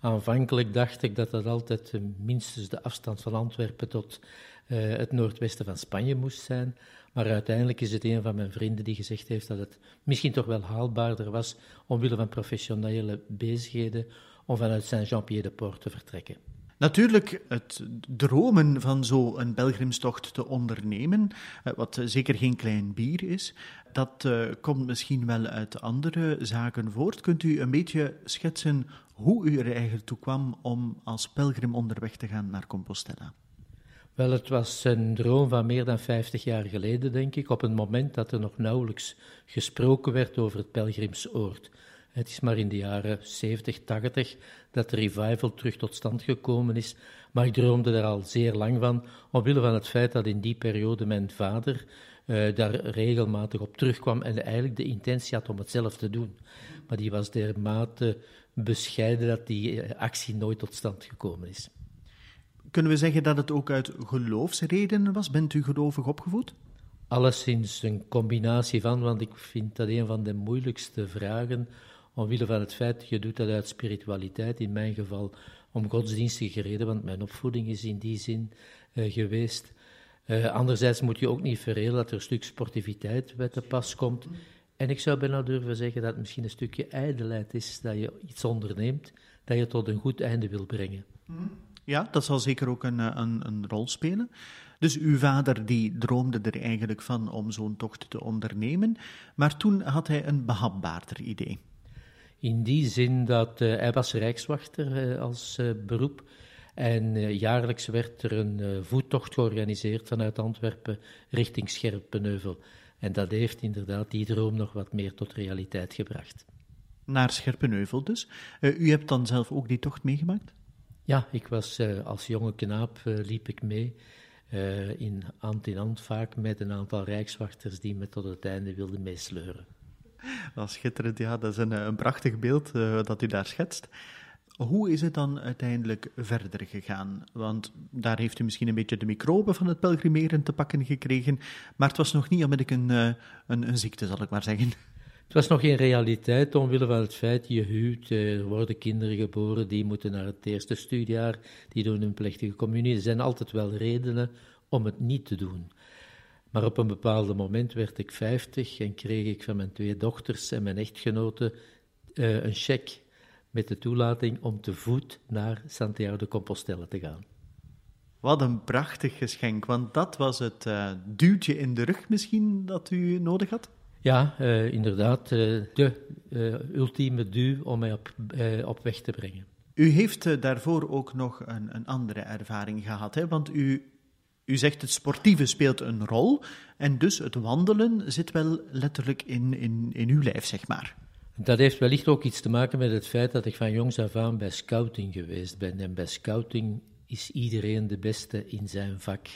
Aanvankelijk dacht ik dat dat altijd uh, minstens de afstand van Antwerpen tot het noordwesten van Spanje moest zijn. Maar uiteindelijk is het een van mijn vrienden die gezegd heeft dat het misschien toch wel haalbaarder was, omwille van professionele bezigheden, om vanuit Saint-Jean-Pied-de-Port te vertrekken. Natuurlijk, het dromen van zo'n pelgrimstocht te ondernemen, eh, wat zeker geen klein bier is, dat uh, komt misschien wel uit andere zaken voort. Kunt u een beetje schetsen hoe u er eigenlijk toe kwam om als pelgrim onderweg te gaan naar Compostela? Wel, het was een droom van meer dan 50 jaar geleden, denk ik, op een moment dat er nog nauwelijks gesproken werd over het pelgrimsoord. Het is maar in de jaren 70, 80 dat de revival terug tot stand gekomen is, maar ik droomde daar al zeer lang van, omwille van het feit dat in die periode mijn vader uh, daar regelmatig op terugkwam en eigenlijk de intentie had om het zelf te doen. Maar die was dermate bescheiden dat die eh, actie nooit tot stand gekomen is. Kunnen we zeggen dat het ook uit geloofsredenen was? Bent u gelovig opgevoed? Alleszins een combinatie van, want ik vind dat een van de moeilijkste vragen omwille van het feit, je doet dat uit spiritualiteit, in mijn geval om godsdienstige reden, want mijn opvoeding is in die zin uh, geweest. Uh, anderzijds moet je ook niet verhelen dat er een stuk sportiviteit bij te pas komt. En ik zou bijna durven zeggen dat het misschien een stukje ijdelheid is dat je iets onderneemt, dat je tot een goed einde wil brengen. Ja, dat zal zeker ook een, een, een rol spelen. Dus uw vader die droomde er eigenlijk van om zo'n tocht te ondernemen, maar toen had hij een behapbaarder idee. In die zin dat uh, hij was rijkswachter uh, als uh, beroep. En jaarlijks werd er een voettocht georganiseerd vanuit Antwerpen richting Scherpenheuvel. En dat heeft inderdaad die droom nog wat meer tot realiteit gebracht. Naar Scherpenheuvel dus. u hebt dan zelf ook die tocht meegemaakt? Ja, ik was als jonge knaap, liep ik mee. in hand in hand vaak met een aantal rijkswachters die me tot het einde wilden meesleuren. Dat is schitterend, ja. Dat is een, een prachtig beeld uh, dat u daar schetst. Hoe is het dan uiteindelijk verder gegaan? Want daar heeft u misschien een beetje de microben van het pelgrimeren te pakken gekregen, maar het was nog niet onmiddellijk een, eh, een, een ziekte, zal ik maar zeggen. Het was nog geen realiteit omwille van het feit, je huwt, er worden kinderen geboren, die moeten naar het eerste studiejaar, die doen hun plechtige communie. Er zijn altijd wel redenen om het niet te doen. Maar op een bepaald moment werd ik vijftig en kreeg ik van mijn twee dochters en mijn echtgenote uh, een cheque met de toelating om te voet naar Santiago de Compostela te gaan. Wat een prachtig geschenk, want dat was het uh, duwtje in de rug misschien dat u nodig had? Ja, uh, inderdaad, de ultieme duw om mij op, op weg te brengen. U heeft daarvoor ook nog een, een andere ervaring gehad, hè? want u u zegt het sportieve speelt een rol en dus het wandelen zit wel letterlijk in, in, in uw lijf, zeg maar. Dat heeft wellicht ook iets te maken met het feit dat ik van jongs af aan bij scouting geweest ben. En bij scouting is iedereen de beste in zijn vak.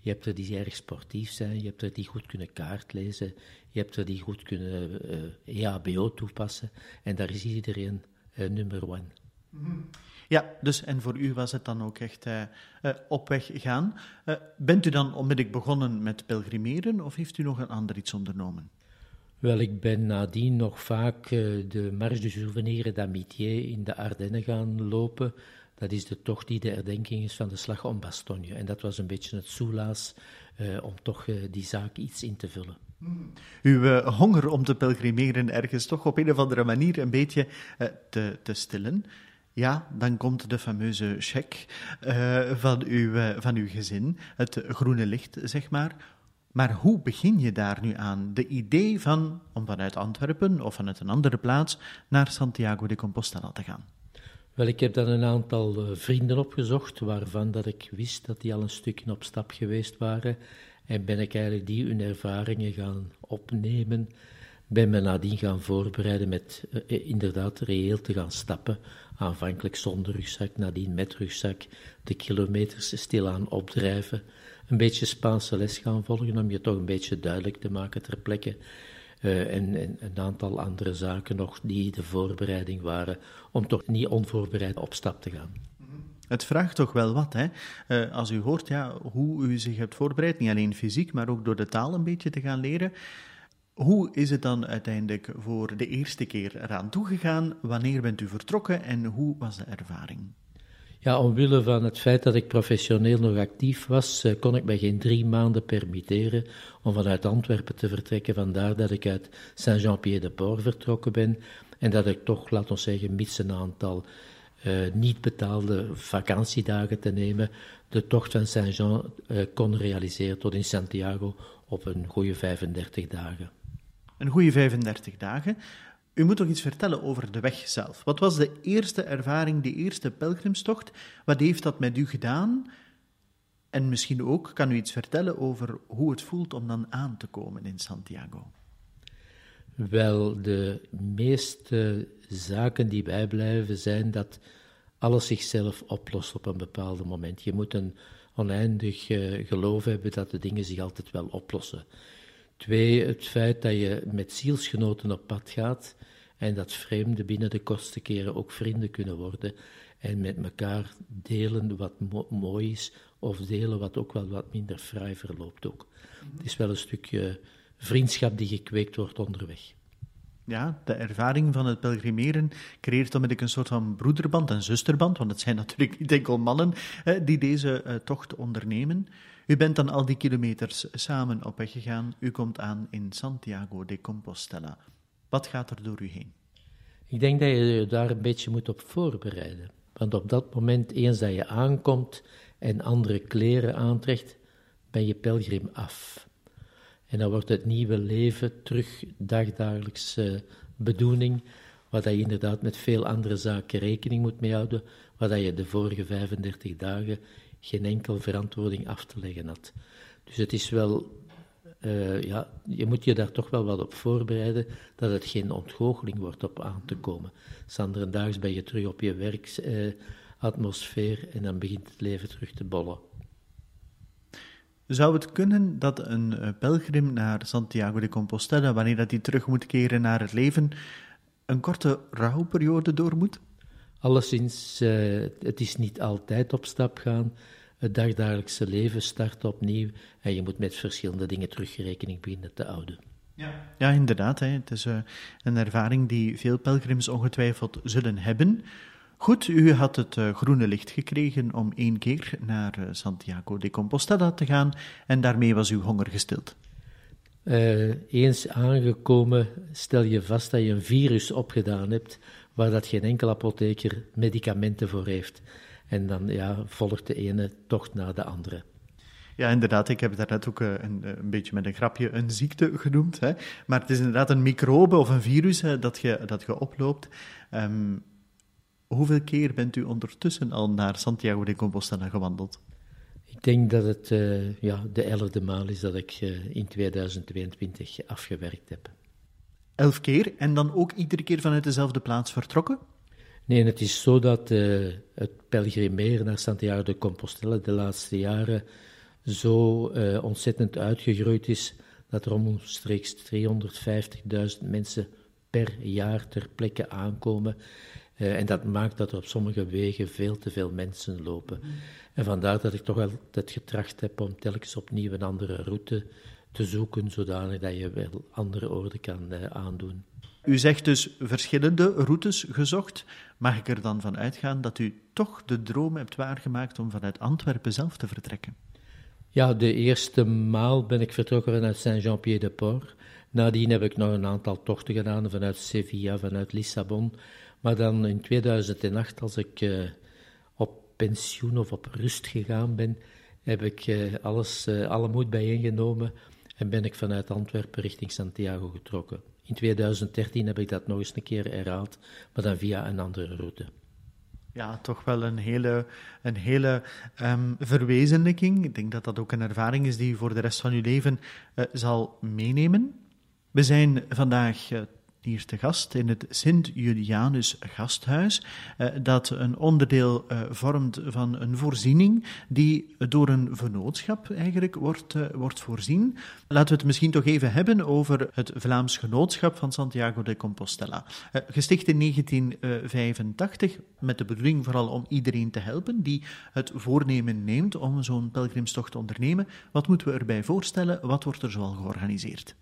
Je hebt er die erg sportief zijn, je hebt er die goed kunnen kaart lezen, je hebt er die goed kunnen uh, eh, EHBO toepassen. En daar is iedereen uh, nummer one. Mm ja, dus en voor u was het dan ook echt uh, uh, op weg gaan. Uh, bent u dan onmiddellijk begonnen met pelgrimeren of heeft u nog een ander iets ondernomen? Wel, ik ben nadien nog vaak de Marche du Souvenir d'Amitié in de Ardennen gaan lopen. Dat is de tocht die de herdenking is van de slag om Bastogne. En dat was een beetje het soelaas om toch die zaak iets in te vullen. Hmm. Uw honger om te pelgrimeren ergens toch op een of andere manier een beetje te, te stillen. Ja, dan komt de fameuze cheque uh, van, uw, uh, van uw gezin, het groene licht, zeg maar. Maar hoe begin je daar nu aan? De idee van om vanuit Antwerpen of vanuit een andere plaats naar Santiago de Compostela te gaan? Wel, ik heb dan een aantal uh, vrienden opgezocht, waarvan dat ik wist dat die al een stukje op stap geweest waren. En ben ik eigenlijk die hun ervaringen gaan opnemen ben me nadien gaan voorbereiden met inderdaad reëel te gaan stappen. Aanvankelijk zonder rugzak, nadien met rugzak. De kilometers stilaan opdrijven. Een beetje Spaanse les gaan volgen om je toch een beetje duidelijk te maken ter plekke. Uh, en, en, een aantal andere zaken nog die de voorbereiding waren om toch niet onvoorbereid op stap te gaan. Het vraagt toch wel wat, hè? Uh, als u hoort ja, hoe u zich hebt voorbereid, niet alleen fysiek, maar ook door de taal een beetje te gaan leren. Hoe is het dan uiteindelijk voor de eerste keer eraan toegegaan? Wanneer bent u vertrokken en hoe was de ervaring? Ja, omwille van het feit dat ik professioneel nog actief was, eh, kon ik mij geen drie maanden permitteren om vanuit Antwerpen te vertrekken. Vandaar dat ik uit Saint-Jean-Pied-de-Port vertrokken ben en dat ik toch, laat ons zeggen, mits een aantal uh, niet betaalde vakantiedagen te nemen, de tocht van Saint-Jean uh, kon realiseren tot in Santiago op een goede 35 dagen een goede 35 dagen. U moet toch iets vertellen over de weg zelf. Wat was de eerste ervaring, de eerste pelgrimstocht? Wat heeft dat met u gedaan? En misschien ook kan u iets vertellen over hoe het voelt om dan aan te komen in Santiago. Wel, de meeste zaken die bijblijven zijn dat alles zichzelf oplost op een bepaald moment. Je moet een oneindig uh, geloof hebben dat de dingen zich altijd wel oplossen. Twee, het feit dat je met zielsgenoten op pad gaat en dat vreemden binnen de kortste keren ook vrienden kunnen worden en met elkaar delen wat mooi is of delen wat ook wel wat minder fraai verloopt ook. Het is wel een stukje vriendschap die gekweekt wordt onderweg. Ja, de ervaring van het pelgrimeren creëert dan een soort van broederband en zusterband, want het zijn natuurlijk niet enkel mannen die deze uh, tocht ondernemen. U bent dan al die kilometers samen op weg gegaan. U komt aan in Santiago de Compostela. Wat gaat er door u heen? Ik denk dat je je daar een beetje moet op voorbereiden. Want op dat moment, eens dat je aankomt en andere kleren aantrekt, ben je pelgrim af. En dan wordt het nieuwe leven terug dagdagelijkse uh, bedoeling, waar je inderdaad met veel andere zaken rekening moet mee houden, waar je de vorige 35 dagen geen enkel verantwoording af te leggen had. Dus het is wel, uh, ja, je moet je daar toch wel wat op voorbereiden dat het geen ontgoocheling wordt op aan te komen. Sanderendaags ben je terug op je werksatmosfeer uh, en dan begint het leven terug te bollen. Zou het kunnen dat een eh, pelgrim naar Santiago de Compostela, wanneer dat hij terug moet keren naar het leven, een korte rouwperiode door moet? Alleszins, uh, het is niet altijd op stap gaan. Het dagdagelijkse leven start opnieuw en je moet met verschillende dingen terugrekening beginnen te houden. Ja, ja inderdaad. Hè. Het is uh, een ervaring die veel pelgrims ongetwijfeld zullen hebben. Goed, u had het uh, groene licht gekregen om één keer naar uh, Santiago de Compostela te gaan en daarmee was uw honger gestild. eens aangekomen stel je vast dat je een virus opgedaan hebt waar dat geen enkel apotheker medicamenten voor heeft. En dan ja, volgt de ene tocht na de andere. Ja, inderdaad. Ik heb daarnet ook eh, een, een, beetje met een grapje een ziekte genoemd. Hè. Maar het is inderdaad een microbe of een virus hè, dat, je, dat je oploopt. Um, hoeveel keer bent u ondertussen al naar Santiago de Compostela gewandeld? Ik denk dat het uh, ja, de elfde maal is dat ik uh, in 2022 afgewerkt heb. Elf keer en dan ook iedere keer vanuit dezelfde plaats vertrokken? Nee, het is zo dat uh, het pelgrimeren naar Santiago de Compostela de laatste jaren zo uh, ontzettend uitgegroeid is dat er omstreeks 350.000 mensen per jaar ter plekke aankomen. Uh, en dat maakt dat er op sommige wegen veel te veel mensen lopen. En vandaar dat ik toch altijd getracht heb om telkens opnieuw een andere route te zoeken, zodanig dat je wel andere orde kan uh, aandoen. U zegt dus verschillende routes gezocht. Mag ik er dan van uitgaan dat u toch de droom hebt waargemaakt om vanuit Antwerpen zelf te vertrekken? Ja, de eerste maal ben ik vertrokken vanuit Saint-Jean-Pied-de-Port. Nadien heb ik nog een aantal tochten gedaan vanuit Sevilla, vanuit Lissabon. Maar dan in 2008, als ik uh, op pensioen of op rust gegaan ben, heb ik uh, alles, uh, alle moed bijeengenomen en ben ik vanuit Antwerpen richting Santiago getrokken. In 2013 heb ik dat nog eens een keer herhaald, maar dan via een andere route. Ja, toch wel een hele, een hele um, verwezenlijking. Ik denk dat dat ook een ervaring is die je voor de rest van je leven uh, zal meenemen. We zijn vandaag uh, hier te gast in het Sint-Julianus Gasthuis, eh, dat een onderdeel eh, vormt van een voorziening die door een vennootschap eigenlijk wordt, eh, wordt voorzien. Laten we het misschien toch even hebben over het Vlaams Genootschap van Santiago de Compostela. Gesticht in 1985 met de bedoeling vooral om iedereen te helpen die het voornemen neemt om zo'n pelgrimstocht te ondernemen. Wat moeten we erbij voorstellen? Wat wordt er zoal georganiseerd?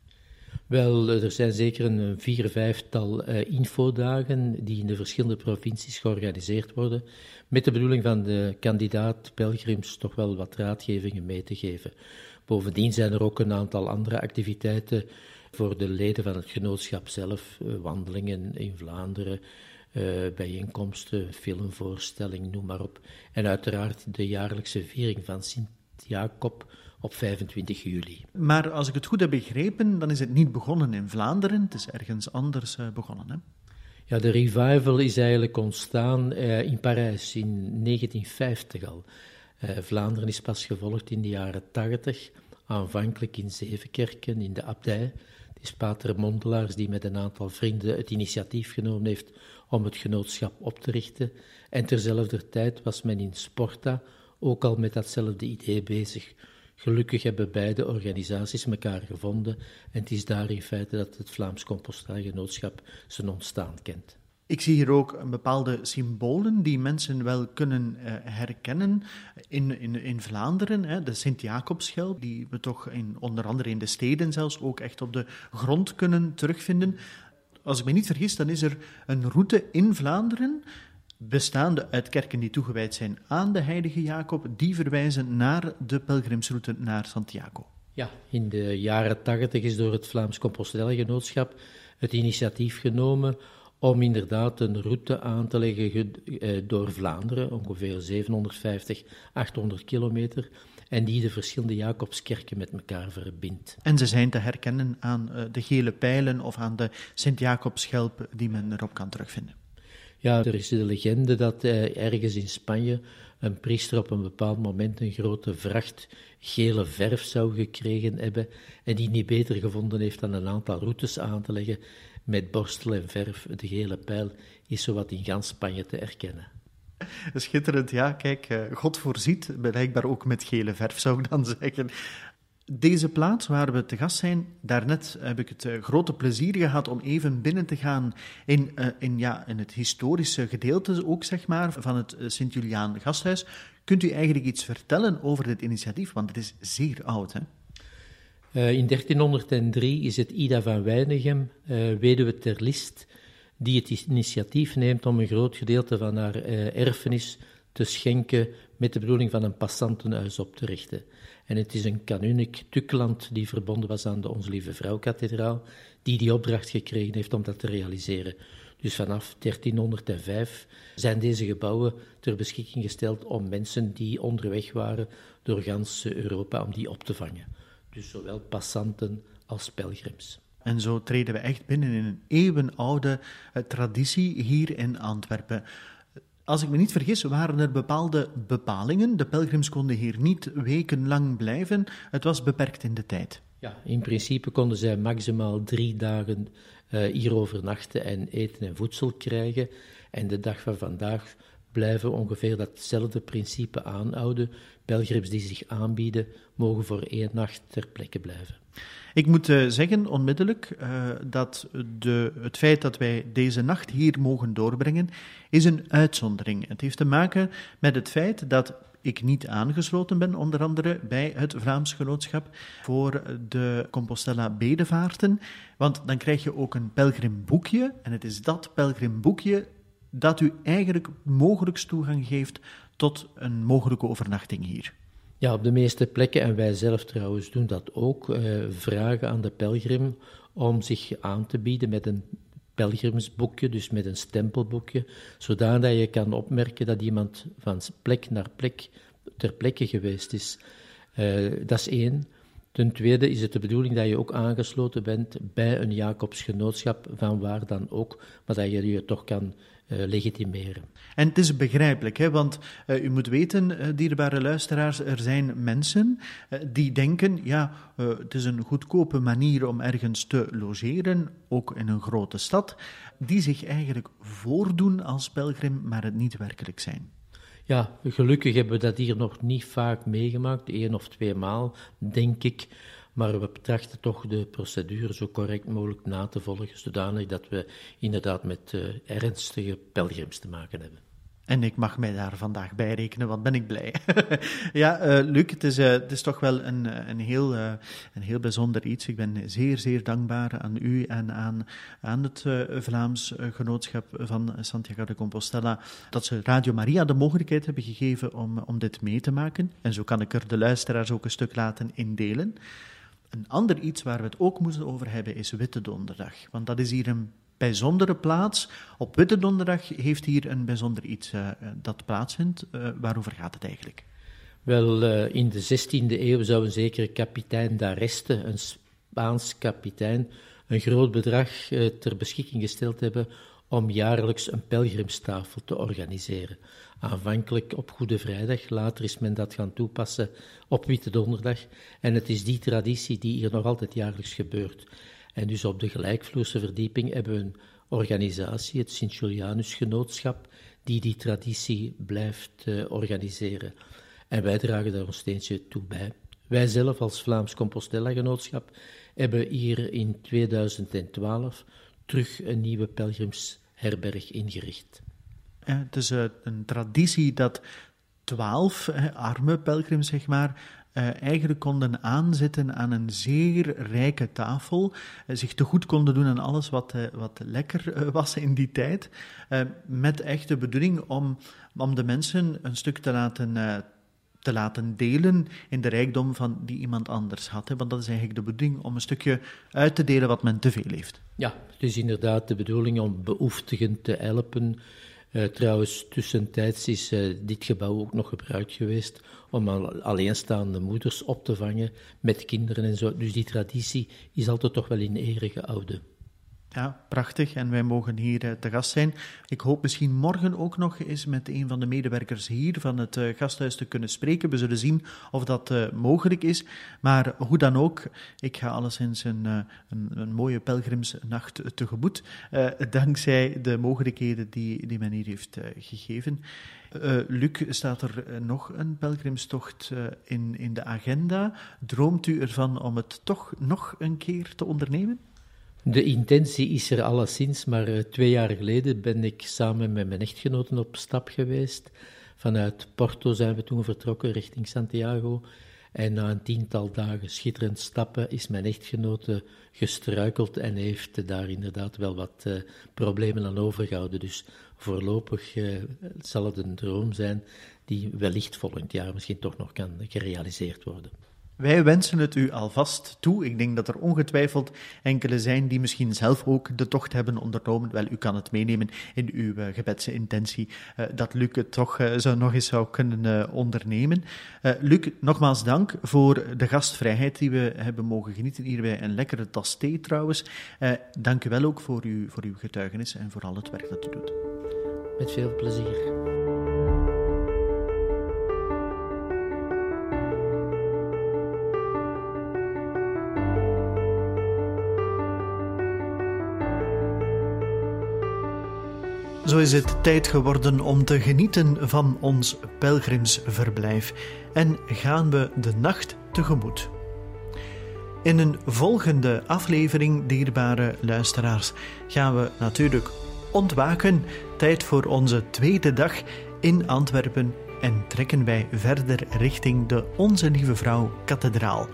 Wel, er zijn zeker een vier, vijftal uh, infodagen die in de verschillende provincies georganiseerd worden, met de bedoeling van de kandidaat pelgrims toch wel wat raadgevingen mee te geven. Bovendien zijn er ook een aantal andere activiteiten voor de leden van het genootschap zelf, uh, wandelingen in Vlaanderen, bijeenkomsten, filmvoorstelling, noem maar op. En uiteraard de jaarlijkse viering van Sint-Jacob op 25 juli. Maar als ik het goed heb begrepen, dan is het niet begonnen in Vlaanderen, het is ergens anders uh, begonnen. Hè? Ja, de revival is eigenlijk ontstaan uh, in Parijs in 1950 al. Uh, Vlaanderen is pas gevolgd in de jaren 80, aanvankelijk in Zevenkerken, in de abdij. Het is Pater Mondelaars die met een aantal vrienden het initiatief genomen heeft om het genootschap op te richten. En terzelfde tijd was men in Sporta ook al met datzelfde idee bezig Gelukkig hebben beide organisaties elkaar gevonden en het is daar in feite dat het Vlaams Compostagenootschap zijn ontstaan kent. Ik zie hier ook bepaalde symbolen die mensen wel kunnen uh, herkennen in, in, in Vlaanderen. Hè. De Sint-Jacobschelp, die we toch in, onder andere in de steden zelfs ook echt op de grond kunnen terugvinden. Als ik me niet vergis, dan is er een route in Vlaanderen bestaande uit kerken die toegewijd zijn aan de heilige Jacob, die verwijzen naar de pelgrimsroute naar Santiago. Ja, in de jaren tachtig is door het Vlaams Compostela-genootschap het initiatief genomen om inderdaad een route aan te leggen eh, door Vlaanderen, ongeveer 750, 800 kilometer, en die de verschillende Jacobskerken met elkaar verbindt. En ze zijn te herkennen aan eh, de gele pijlen of aan de Sint-Jacobschelp die men erop kan terugvinden. Ja, er is de legende dat eh, ergens in Spanje een priester op een bepaald moment een grote vracht gele verf zou gekregen hebben en die niet beter gevonden heeft dan een aantal routes aan te leggen met borstel en verf. De gele pijl is zowat in gans Spanje te erkennen. Schitterend, ja. Kijk, eh, God voorziet, blijkbaar ook met gele verf, zou ik dan zeggen. Deze plaats waar we te gast zijn, daarnet heb ik het uh, grote plezier gehad om even binnen te gaan in, uh, in, ja, in het historische gedeelte ook, zeg maar, van het uh, Sint-Juliaan Gasthuis. Kunt u eigenlijk iets vertellen over dit initiatief? Want het is zeer oud, hè? in 1303 is het Ida van Weinigem, weduwe ter List, die het initiatief neemt om een groot gedeelte van haar erfenis te schenken met de bedoeling van een passantenhuis op te richten. En het is een kanuniek Tukland die verbonden was aan de Onze Lieve Vrouw-kathedraal, die die opdracht gekregen heeft om dat te realiseren. Dus vanaf 1305 zijn deze gebouwen ter beschikking gesteld om mensen die onderweg waren door gans Europa, om die op te vangen. Dus zowel passanten als pelgrims. En zo treden we echt binnen in een eeuwenoude eh, traditie hier in Antwerpen. Als ik me niet vergis, waren er bepaalde bepalingen. De pelgrims konden hier niet wekenlang blijven. Het was beperkt in de tijd. Ja, in principe konden zij maximaal drie dagen uh, hier overnachten en eten en voedsel krijgen. En de dag van vandaag blijven ongeveer datzelfde principe aanhouden. Pelgrims die zich aanbieden, mogen voor één nacht ter plekke blijven. Ik moet uh, zeggen onmiddellijk uh, dat de, het feit dat wij deze nacht hier mogen doorbrengen, is een uitzondering. Het heeft te maken met het feit dat ik niet aangesloten ben, onder andere bij het Vlaams Genootschap voor de Compostela Bedevaarten. Want dan krijg je ook een pelgrimboekje. En het is dat pelgrimboekje dat u eigenlijk mogelijk toegang geeft tot een mogelijke overnachting hier. Ja, op de meeste plekken, en wij zelf trouwens doen dat ook, eh, vragen aan de pelgrim om zich aan te bieden met een pelgrimsboekje, dus met een stempelboekje, zodat je kan opmerken dat iemand van plek naar plek ter plekke geweest is. Uh, dat is één. Ten tweede is het de bedoeling dat je ook aangesloten bent bij een Jacobsgenootschap, van waar dan ook, maar dat je je toch kan uh, legitimeren. En het is begrijpelijk, hè? want uh, u moet weten, uh, dierbare luisteraars, er zijn mensen die denken, ja, het is een goedkope manier om ergens te logeren, ook in een grote stad, die zich eigenlijk voordoen als pelgrim, maar het niet werkelijk zijn. Ja, gelukkig hebben we dat hier nog niet vaak meegemaakt, één of twee maal, denk ik. Maar we betrachten toch de procedure zo correct mogelijk na te volgen, zodanig dat we inderdaad met uh, ernstige pelgrims te maken hebben. En ik mag mij daar vandaag bij rekenen, wat ben ik blij. ja, uh, Luc, het is, uh, het is toch wel een, een, heel, een heel bijzonder iets. Ik ben zeer, zeer dankbaar aan u en aan, aan het Vlaams Genootschap van Santiago de Compostela dat ze Radio Maria de mogelijkheid hebben gegeven om, om dit mee te maken. En zo kan ik er de luisteraars ook een stuk laten indelen. Een ander iets waar we het ook moeten over hebben is Witte Donderdag. Want dat is hier een bijzondere plaats. Op Witte Donderdag heeft hier een bijzonder iets uh, dat plaatsvindt. Uh, waarover gaat het eigenlijk? Wel, uh, in de 16e eeuw zou een zekere kapitein d'Areste, een Spaans kapitein, een groot bedrag ter beschikking gesteld hebben om jaarlijks een pelgrimstafel te organiseren. Aanvankelijk op Goede Vrijdag, later is men dat gaan toepassen op Witte Donderdag. En het is die traditie die hier nog altijd jaarlijks gebeurt. En dus op de gelijkvloerse verdieping hebben we een organisatie, het Sint-Julianus Genootschap, die die traditie blijft uh, organiseren. En wij dragen daar ons steentje toe bij. Wij zelf als Vlaams Compostela Genootschap hebben hier in 2012 terug een nieuwe pelgrimsherberg ingericht. Het is uh, een traditie dat twaalf arme pelgrims, zeg maar, uh, eigenlijk konden aanzitten aan een zeer rijke tafel, uh, zich te goed konden doen aan alles wat, wat lekker was in die tijd, met echt de bedoeling om, om de mensen een stuk te laten, te laten delen in de rijkdom van die iemand anders had. Hè? Want dat is eigenlijk de bedoeling om een stukje uit te delen wat men te veel heeft. Ja, het is inderdaad de bedoeling om beoeftigen te helpen. Uh, trouwens, tussentijds is uh, dit gebouw ook nog gebruikt geweest om alleenstaande moeders op te vangen met kinderen en zo. Dus die traditie is altijd toch wel in ere gehouden. Ja, prachtig. En wij mogen hier uh, te gast zijn. Ik hoop misschien morgen ook nog eens met een van de medewerkers hier van het uh, gasthuis te kunnen spreken. We zullen zien of dat uh, mogelijk is. Maar hoe dan ook, ik ga alleszins een, een, een mooie pelgrimsnacht tegemoet. dankzij de mogelijkheden die, die men hier heeft gegeven. Luc, staat er nog een pelgrimstocht in, in de agenda? Droomt u ervan om het toch nog een keer te ondernemen? De intentie is er alleszins, maar uh, twee jaar geleden ben ik samen met mijn echtgenoten op stap geweest. Vanuit Porto zijn we toen vertrokken richting Santiago. En na een tiental dagen schitterend stappen is mijn echtgenote gestruikeld en heeft daar inderdaad wel wat uh, problemen aan overgehouden. Dus voorlopig uh, zal het een droom zijn die wellicht volgend jaar misschien toch nog kan gerealiseerd worden. Wij wensen het u alvast toe. Ik denk dat er ongetwijfeld enkele zijn die misschien zelf ook de tocht hebben ondernomen. Wel, u kan het meenemen in uw uh, gebedsintentie uh, dat Luc het toch uh, zou nog eens zou kunnen ondernemen. Luc, nogmaals dank voor de gastvrijheid die we hebben mogen genieten hier bij een lekkere tas thee trouwens. dank u wel ook voor, u, voor uw getuigenis en voor al het werk dat u doet. Met veel plezier. Zo is het tijd geworden om te genieten van ons pelgrimsverblijf en gaan we de nacht tegemoet. In een volgende aflevering, dierbare luisteraars, gaan we natuurlijk ontwaken. Tijd voor onze tweede dag in Antwerpen en trekken wij verder richting de Onze Lieve Vrouw Kathedraal.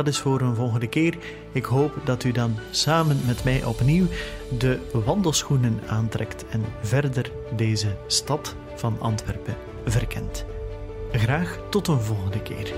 Dat is voor een volgende keer. Ik hoop dat u dan samen met mij opnieuw de wandelschoenen aantrekt en verder deze stad van Antwerpen verkent. Graag tot een volgende keer.